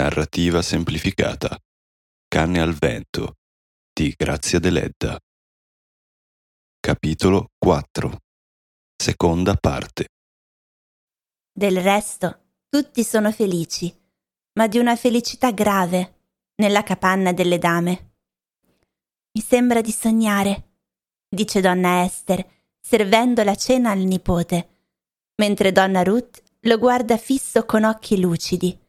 Narrativa semplificata. Canne al vento di Grazia Deledda. Capitolo 4. Seconda parte. Del resto, tutti sono felici, ma di una felicità grave, nella capanna delle dame. Mi sembra di sognare, dice donna Esther, servendo la cena al nipote, mentre donna Ruth lo guarda fisso con occhi lucidi,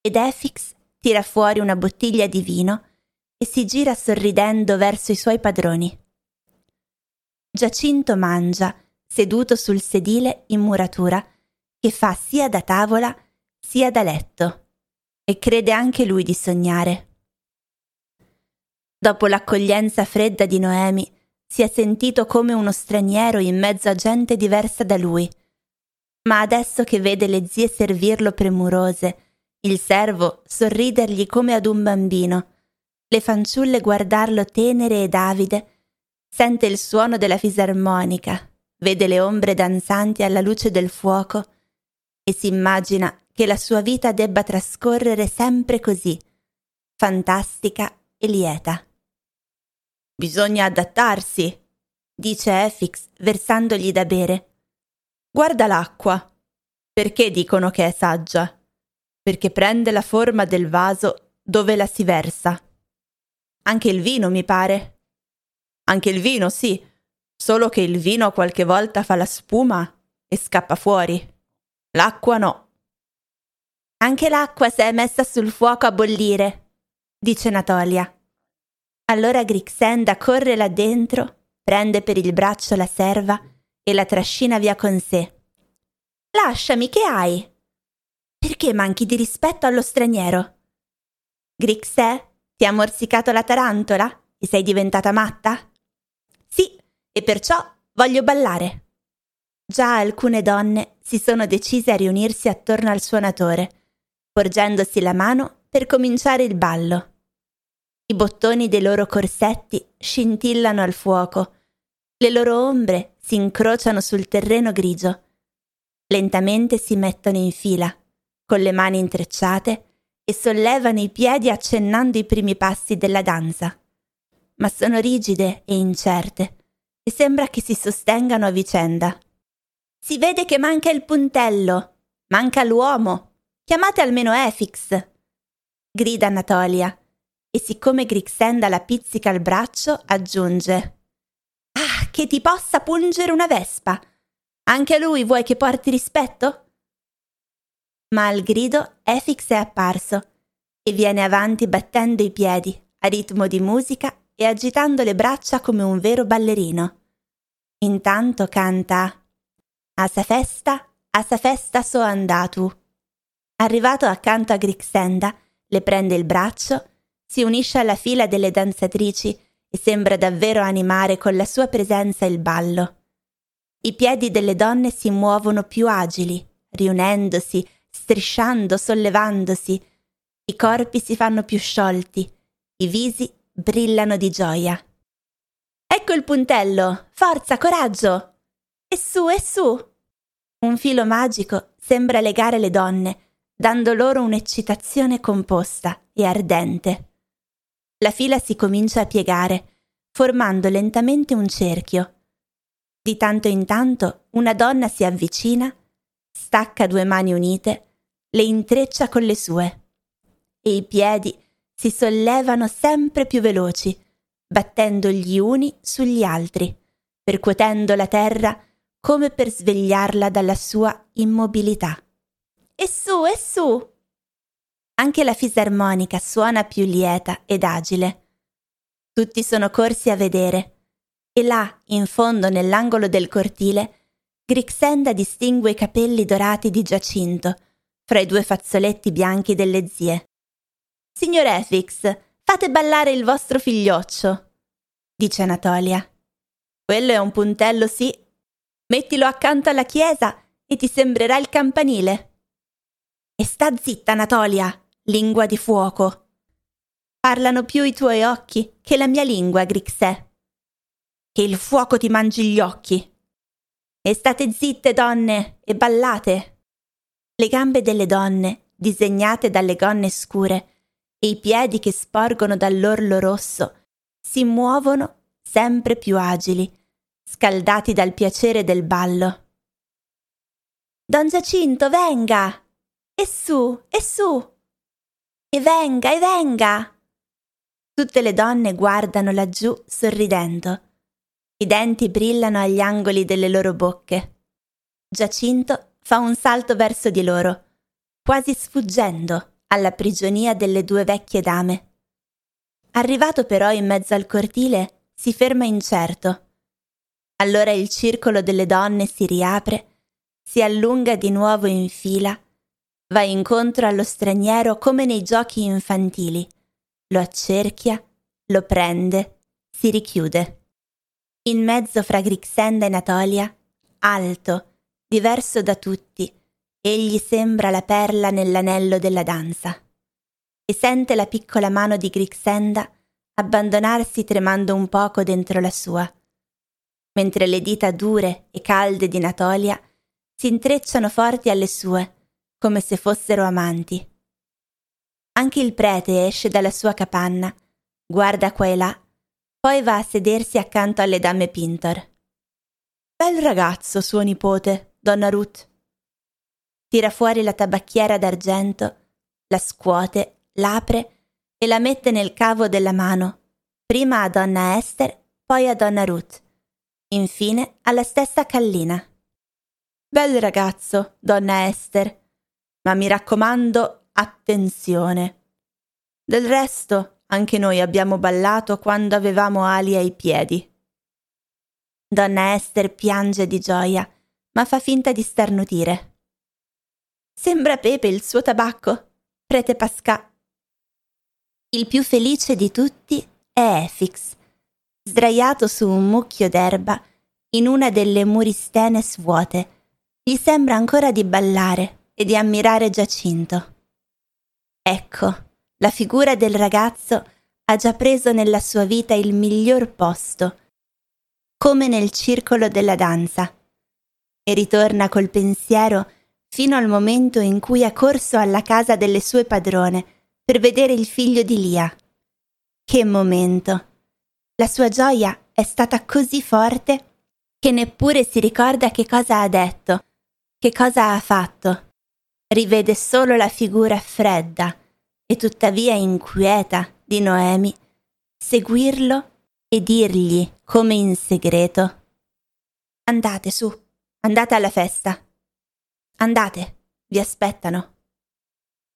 ed Efix tira fuori una bottiglia di vino e si gira sorridendo verso i suoi padroni. Giacinto mangia, seduto sul sedile in muratura, che fa sia da tavola sia da letto, e crede anche lui di sognare. Dopo l'accoglienza fredda di Noemi, si è sentito come uno straniero in mezzo a gente diversa da lui. Ma adesso che vede le zie servirlo premurose, il servo sorridergli come ad un bambino, le fanciulle guardarlo tenere ed avide, sente il suono della fisarmonica, vede le ombre danzanti alla luce del fuoco e si immagina che la sua vita debba trascorrere sempre così, fantastica e lieta. Bisogna adattarsi, dice Efix versandogli da bere. Guarda l'acqua. Perché dicono che è saggia? Perché prende la forma del vaso dove la si versa. Anche il vino, mi pare. Anche il vino, sì, solo che il vino qualche volta fa la spuma e scappa fuori. L'acqua no. Anche l'acqua si è messa sul fuoco a bollire, dice Natolia. Allora Grixenda corre là dentro, prende per il braccio la serva e la trascina via con sé. Lasciami, che hai? Perché manchi di rispetto allo straniero? Grixè, ti ha morsicato la tarantola e sei diventata matta? Sì, e perciò voglio ballare. Già alcune donne si sono decise a riunirsi attorno al suonatore, porgendosi la mano per cominciare il ballo. I bottoni dei loro corsetti scintillano al fuoco, le loro ombre si incrociano sul terreno grigio. Lentamente si mettono in fila, con le mani intrecciate e sollevano i piedi accennando i primi passi della danza. Ma sono rigide e incerte e sembra che si sostengano a vicenda. Si vede che manca il puntello, manca l'uomo. Chiamate almeno Efix. Grida Anatolia e siccome Grixenda la pizzica al braccio aggiunge Ah, che ti possa pungere una vespa. Anche a lui vuoi che porti rispetto? Ma al grido Efix è apparso e viene avanti battendo i piedi a ritmo di musica e agitando le braccia come un vero ballerino. Intanto canta A sa festa, a sa festa so andatu. Arrivato accanto a Grixenda, le prende il braccio, si unisce alla fila delle danzatrici e sembra davvero animare con la sua presenza il ballo. I piedi delle donne si muovono più agili, riunendosi, strisciando, sollevandosi. I corpi si fanno più sciolti, i visi brillano di gioia. Ecco il puntello! Forza, coraggio! E su, e su! Un filo magico sembra legare le donne, dando loro un'eccitazione composta e ardente. La fila si comincia a piegare, formando lentamente un cerchio. Di tanto in tanto una donna si avvicina, stacca due mani unite le intreccia con le sue e i piedi si sollevano sempre più veloci, battendo gli uni sugli altri, percuotendo la terra come per svegliarla dalla sua immobilità. E su, e su! Anche la fisarmonica suona più lieta ed agile. Tutti sono corsi a vedere, e là, in fondo nell'angolo del cortile, Grixenda distingue i capelli dorati di Giacinto, fra i due fazzoletti bianchi delle zie. Signor Efix, fate ballare il vostro figlioccio, dice Anatolia. Quello è un puntello, sì. Mettilo accanto alla chiesa e ti sembrerà il campanile. E sta zitta, Anatolia, lingua di fuoco. Parlano più i tuoi occhi che la mia lingua, Grixè. Che il fuoco ti mangi gli occhi. E state zitte, donne, e ballate. Le gambe delle donne disegnate dalle gonne scure e i piedi che sporgono dall'orlo rosso si muovono sempre più agili, scaldati dal piacere del ballo. Don Giacinto, venga! E su, e su! E venga, e venga! Tutte le donne guardano laggiù sorridendo. I denti brillano agli angoli delle loro bocche. Giacinto fa un salto verso di loro, quasi sfuggendo alla prigionia delle due vecchie dame. Arrivato però in mezzo al cortile, si ferma incerto. Allora il circolo delle donne si riapre, si allunga di nuovo in fila, va incontro allo straniero come nei giochi infantili, lo accerchia, lo prende, si richiude. In mezzo fra Grixenda e Natolia, alto, diverso da tutti, egli sembra la perla nell'anello della danza. E sente la piccola mano di Grixenda abbandonarsi tremando un poco dentro la sua, mentre le dita dure e calde di Natolia si intrecciano forti alle sue, come se fossero amanti. Anche il prete esce dalla sua capanna, guarda qua e là, poi va a sedersi accanto alle dame Pintor. Bel ragazzo, suo nipote, donna Ruth. Tira fuori la tabacchiera d'argento, la scuote, l'apre e la mette nel cavo della mano, prima a donna Esther, poi a donna Ruth, infine alla stessa Callina. Bel ragazzo, donna Esther, ma mi raccomando, attenzione. Del resto, anche noi abbiamo ballato quando avevamo ali ai piedi. Donna Esther piange di gioia, ma fa finta di starnutire. Sembra Pepe il suo tabacco, prete Pascà. Il più felice di tutti è Efix, sdraiato su un mucchio d'erba in una delle muristene vuote. Gli sembra ancora di ballare e di ammirare Giacinto. Ecco, la figura del ragazzo ha già preso nella sua vita il miglior posto, come nel circolo della danza, e ritorna col pensiero fino al momento in cui ha corso alla casa delle sue padrone per vedere il figlio di Lia. Che momento! La sua gioia è stata così forte che neppure si ricorda che cosa ha detto, che cosa ha fatto. Rivede solo la figura fredda e tuttavia inquieta di Noemi, seguirlo e dirgli, come in segreto, Andate su, andate alla festa. Andate, vi aspettano.